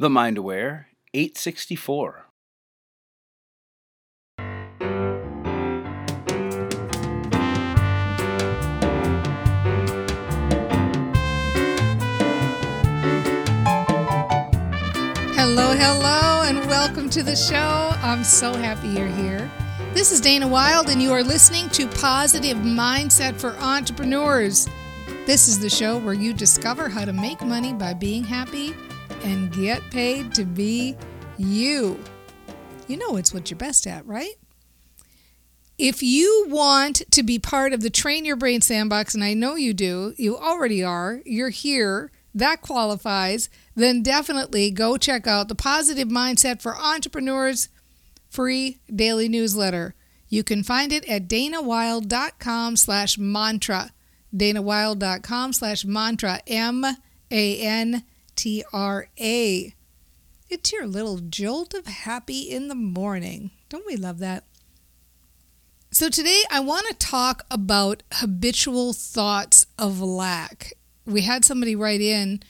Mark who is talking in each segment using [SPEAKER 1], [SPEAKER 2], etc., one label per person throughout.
[SPEAKER 1] The Mind Aware 864.
[SPEAKER 2] Hello, hello, and welcome to the show. I'm so happy you're here. This is Dana Wilde, and you are listening to Positive Mindset for Entrepreneurs. This is the show where you discover how to make money by being happy and get paid to be you. You know it's what you're best at, right? If you want to be part of the Train Your Brain Sandbox, and I know you do, you already are, you're here, that qualifies, then definitely go check out the Positive Mindset for Entrepreneurs free daily newsletter. You can find it at danawilde.com slash mantra. danawilde.com slash mantra. M-A-N-T-R-A. It's your little jolt of happy in the morning. Don't we love that? So today I want to talk about habitual thoughts of lack. We had somebody write in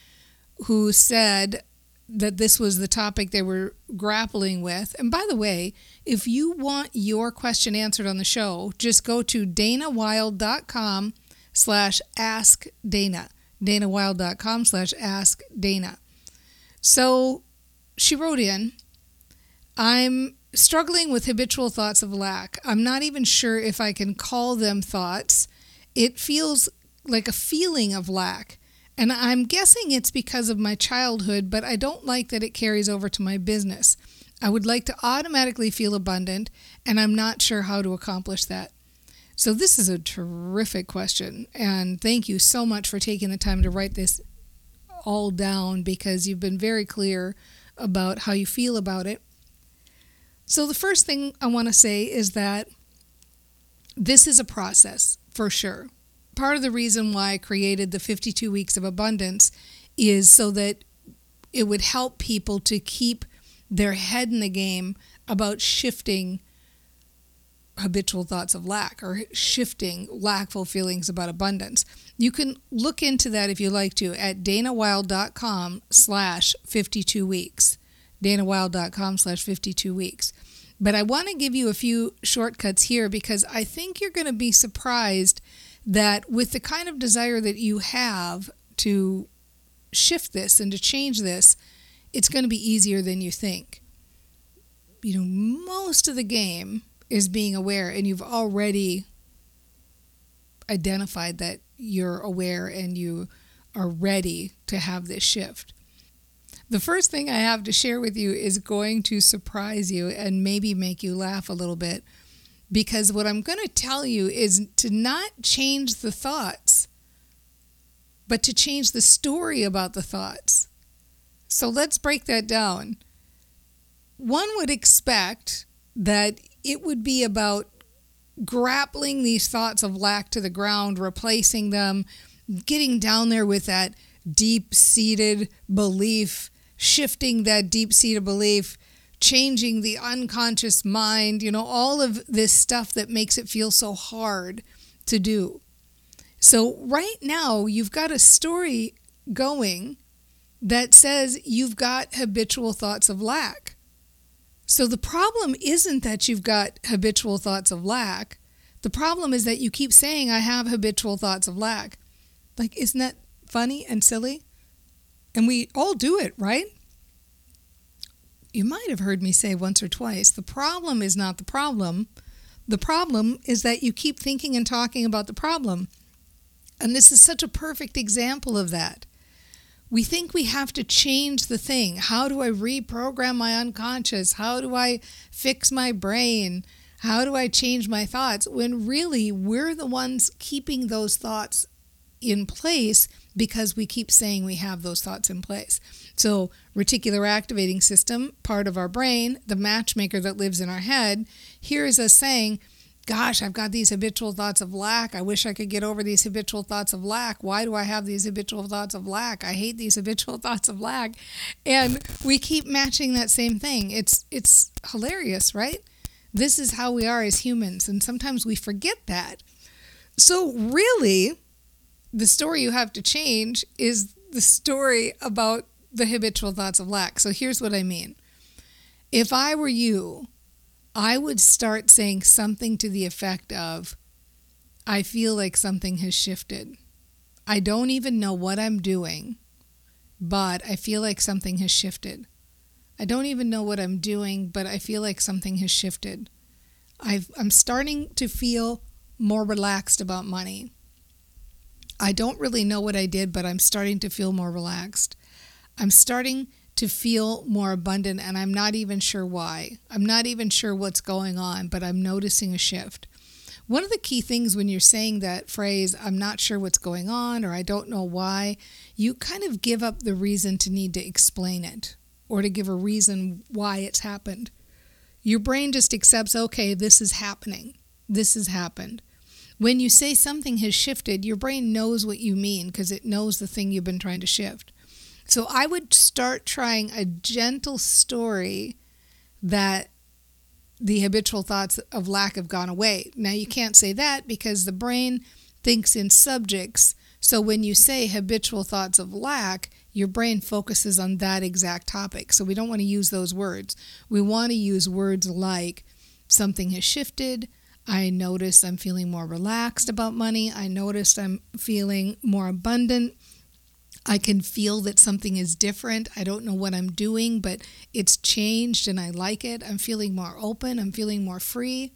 [SPEAKER 2] who said that this was the topic they were grappling with. And by the way, if you want your question answered on the show, just go to danawilde.com slash ask Dana. danawilde.com slash ask Dana. So she wrote in, I'm struggling with habitual thoughts of lack. I'm not even sure if I can call them thoughts. It feels like a feeling of lack. And I'm guessing it's because of my childhood, but I don't like that it carries over to my business. I would like to automatically feel abundant, and I'm not sure how to accomplish that. So, this is a terrific question, and thank you so much for taking the time to write this all down because you've been very clear about how you feel about it. So, the first thing I want to say is that this is a process for sure. Part of the reason why I created the 52 weeks of abundance is so that it would help people to keep their head in the game about shifting habitual thoughts of lack or shifting lackful feelings about abundance. You can look into that if you like to at danawilde.com slash 52 weeks. danawilde.com slash 52 weeks. But I want to give you a few shortcuts here because I think you're going to be surprised that with the kind of desire that you have to shift this and to change this, it's going to be easier than you think. You know, most of the game is being aware, and you've already identified that you're aware and you are ready to have this shift. The first thing I have to share with you is going to surprise you and maybe make you laugh a little bit because what I'm going to tell you is to not change the thoughts, but to change the story about the thoughts. So let's break that down. One would expect that it would be about grappling these thoughts of lack to the ground, replacing them, getting down there with that deep seated belief, shifting that deep seated belief, changing the unconscious mind, you know, all of this stuff that makes it feel so hard to do. So, right now, you've got a story going that says you've got habitual thoughts of lack. So, the problem isn't that you've got habitual thoughts of lack. The problem is that you keep saying, I have habitual thoughts of lack. Like, isn't that funny and silly? And we all do it, right? You might have heard me say once or twice the problem is not the problem. The problem is that you keep thinking and talking about the problem. And this is such a perfect example of that. We think we have to change the thing. How do I reprogram my unconscious? How do I fix my brain? How do I change my thoughts? When really we're the ones keeping those thoughts in place because we keep saying we have those thoughts in place. So, reticular activating system, part of our brain, the matchmaker that lives in our head, hears us saying, Gosh, I've got these habitual thoughts of lack. I wish I could get over these habitual thoughts of lack. Why do I have these habitual thoughts of lack? I hate these habitual thoughts of lack. And we keep matching that same thing. It's it's hilarious, right? This is how we are as humans, and sometimes we forget that. So, really, the story you have to change is the story about the habitual thoughts of lack. So here's what I mean. If I were you, I would start saying something to the effect of, I feel like something has shifted. I don't even know what I'm doing, but I feel like something has shifted. I don't even know what I'm doing, but I feel like something has shifted. i am starting to feel more relaxed about money. I don't really know what I did, but I'm starting to feel more relaxed. I'm starting to feel more abundant, and I'm not even sure why. I'm not even sure what's going on, but I'm noticing a shift. One of the key things when you're saying that phrase, I'm not sure what's going on or I don't know why, you kind of give up the reason to need to explain it or to give a reason why it's happened. Your brain just accepts, okay, this is happening. This has happened. When you say something has shifted, your brain knows what you mean because it knows the thing you've been trying to shift. So I would start trying a gentle story that the habitual thoughts of lack have gone away. Now, you can't say that because the brain thinks in subjects. So when you say habitual thoughts of lack, your brain focuses on that exact topic. So we don't want to use those words. We want to use words like something has shifted. I notice I'm feeling more relaxed about money. I noticed I'm feeling more abundant. I can feel that something is different. I don't know what I'm doing, but it's changed and I like it. I'm feeling more open. I'm feeling more free.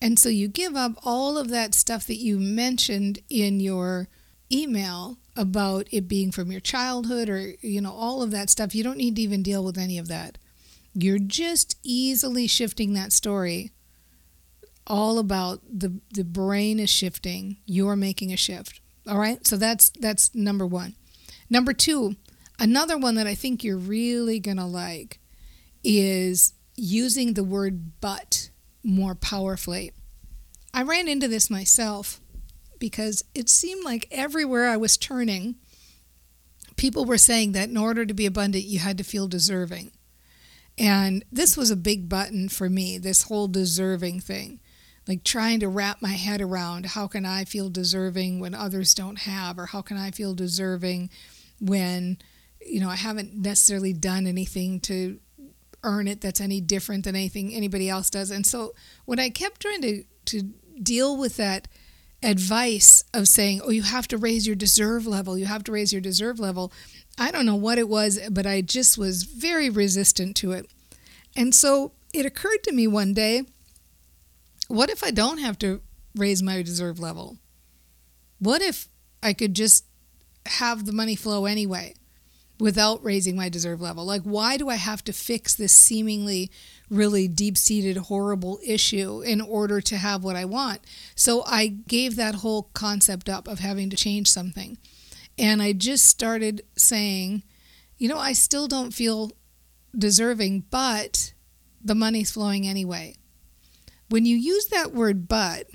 [SPEAKER 2] And so you give up all of that stuff that you mentioned in your email about it being from your childhood or, you know, all of that stuff. You don't need to even deal with any of that. You're just easily shifting that story all about the the brain is shifting you're making a shift all right so that's that's number 1 Number two, another one that I think you're really going to like is using the word but more powerfully. I ran into this myself because it seemed like everywhere I was turning, people were saying that in order to be abundant, you had to feel deserving. And this was a big button for me, this whole deserving thing. Like trying to wrap my head around how can I feel deserving when others don't have, or how can I feel deserving when you know I haven't necessarily done anything to earn it that's any different than anything anybody else does. And so when I kept trying to to deal with that advice of saying, "Oh, you have to raise your deserve level. You have to raise your deserve level." I don't know what it was, but I just was very resistant to it. And so it occurred to me one day, what if I don't have to raise my deserve level? What if I could just have the money flow anyway without raising my deserve level? Like, why do I have to fix this seemingly really deep seated, horrible issue in order to have what I want? So I gave that whole concept up of having to change something. And I just started saying, you know, I still don't feel deserving, but the money's flowing anyway. When you use that word but,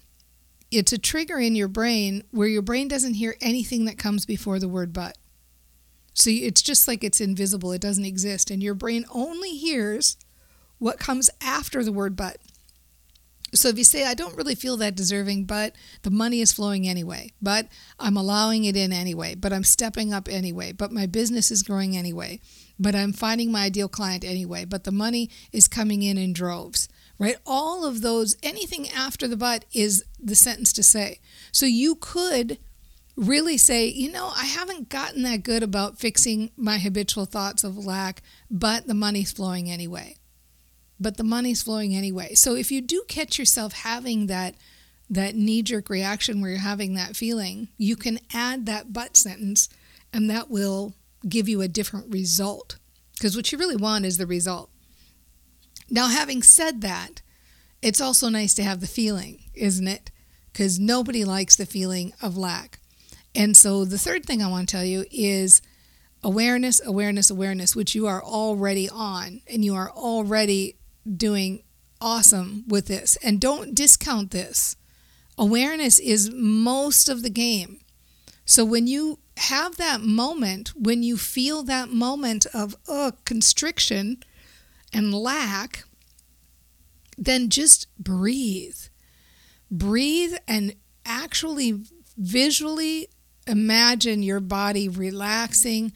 [SPEAKER 2] it's a trigger in your brain where your brain doesn't hear anything that comes before the word but. So it's just like it's invisible, it doesn't exist. And your brain only hears what comes after the word but. So if you say, I don't really feel that deserving, but the money is flowing anyway, but I'm allowing it in anyway, but I'm stepping up anyway, but my business is growing anyway, but I'm finding my ideal client anyway, but the money is coming in in droves right? All of those, anything after the but is the sentence to say. So you could really say, you know, I haven't gotten that good about fixing my habitual thoughts of lack, but the money's flowing anyway. But the money's flowing anyway. So if you do catch yourself having that that knee-jerk reaction where you're having that feeling, you can add that but sentence and that will give you a different result. Because what you really want is the result. Now, having said that, it's also nice to have the feeling, isn't it? Because nobody likes the feeling of lack. And so, the third thing I want to tell you is awareness, awareness, awareness, which you are already on and you are already doing awesome with this. And don't discount this. Awareness is most of the game. So, when you have that moment, when you feel that moment of uh, constriction, and lack, then just breathe. Breathe and actually visually imagine your body relaxing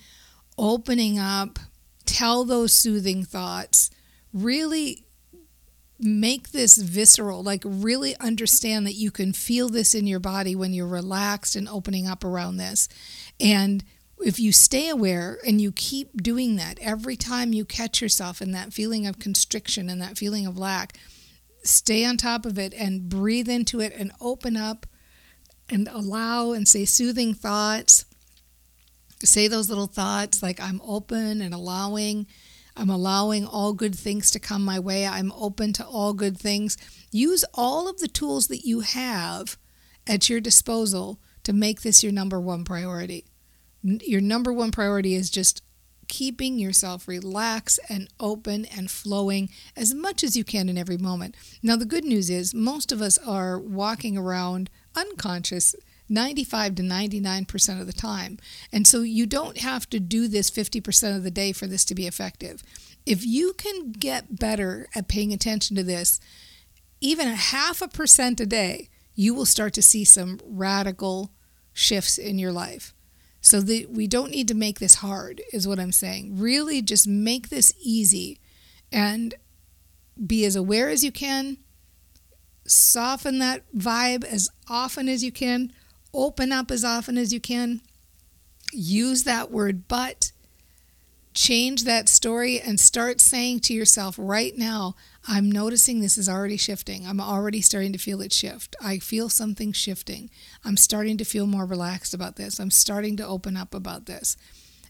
[SPEAKER 2] opening up, tell those soothing thoughts, really make this visceral, like really understand that you can feel this in your body when you're relaxed and opening up around this. And if you stay aware and you keep doing that every time you catch yourself in that feeling of constriction and that feeling of lack, stay on top of it and breathe into it and open up and allow and say soothing thoughts. Say those little thoughts like, I'm open and allowing I'm allowing all good things to come my way. I'm open to all good things. Use all of the tools that you have at your disposal to make this your number one priority. Your number one priority is just keeping yourself relaxed and open and flowing as much as you can in every moment. Now, the good news is most of us are walking around unconscious 95 to 99% of the time. And so you don't have to do this 50% of the day for this to be effective. If you can get better at paying attention to this, even a half a percent a day, you will start to see some radical shifts in your life. So that we don't need to make this hard, is what I'm saying. Really just make this easy and be as aware as you can. Soften that vibe as often as you can open up as often as you can. Use that word but. Change that story and start saying to yourself right now, I'm noticing this is already shifting. I'm already starting to feel it shift. I feel something shifting. I'm starting to feel more relaxed about this. I'm starting to open up about this.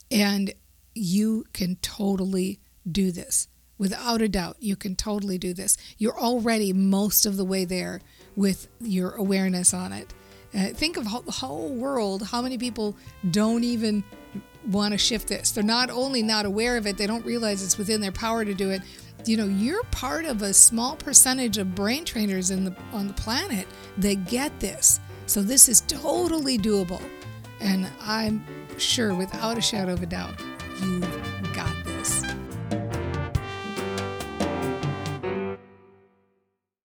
[SPEAKER 2] And you can totally do this. Without a doubt, you can totally do this. You're already most of the way there with your awareness on it. Uh, think of the whole world, how many people don't even want to shift this. They're not only not aware of it, they don't realize it's within their power to do it. You know, you're part of a small percentage of brain trainers in the on the planet that get this. So this is totally doable. And I'm sure without a shadow of a doubt, you've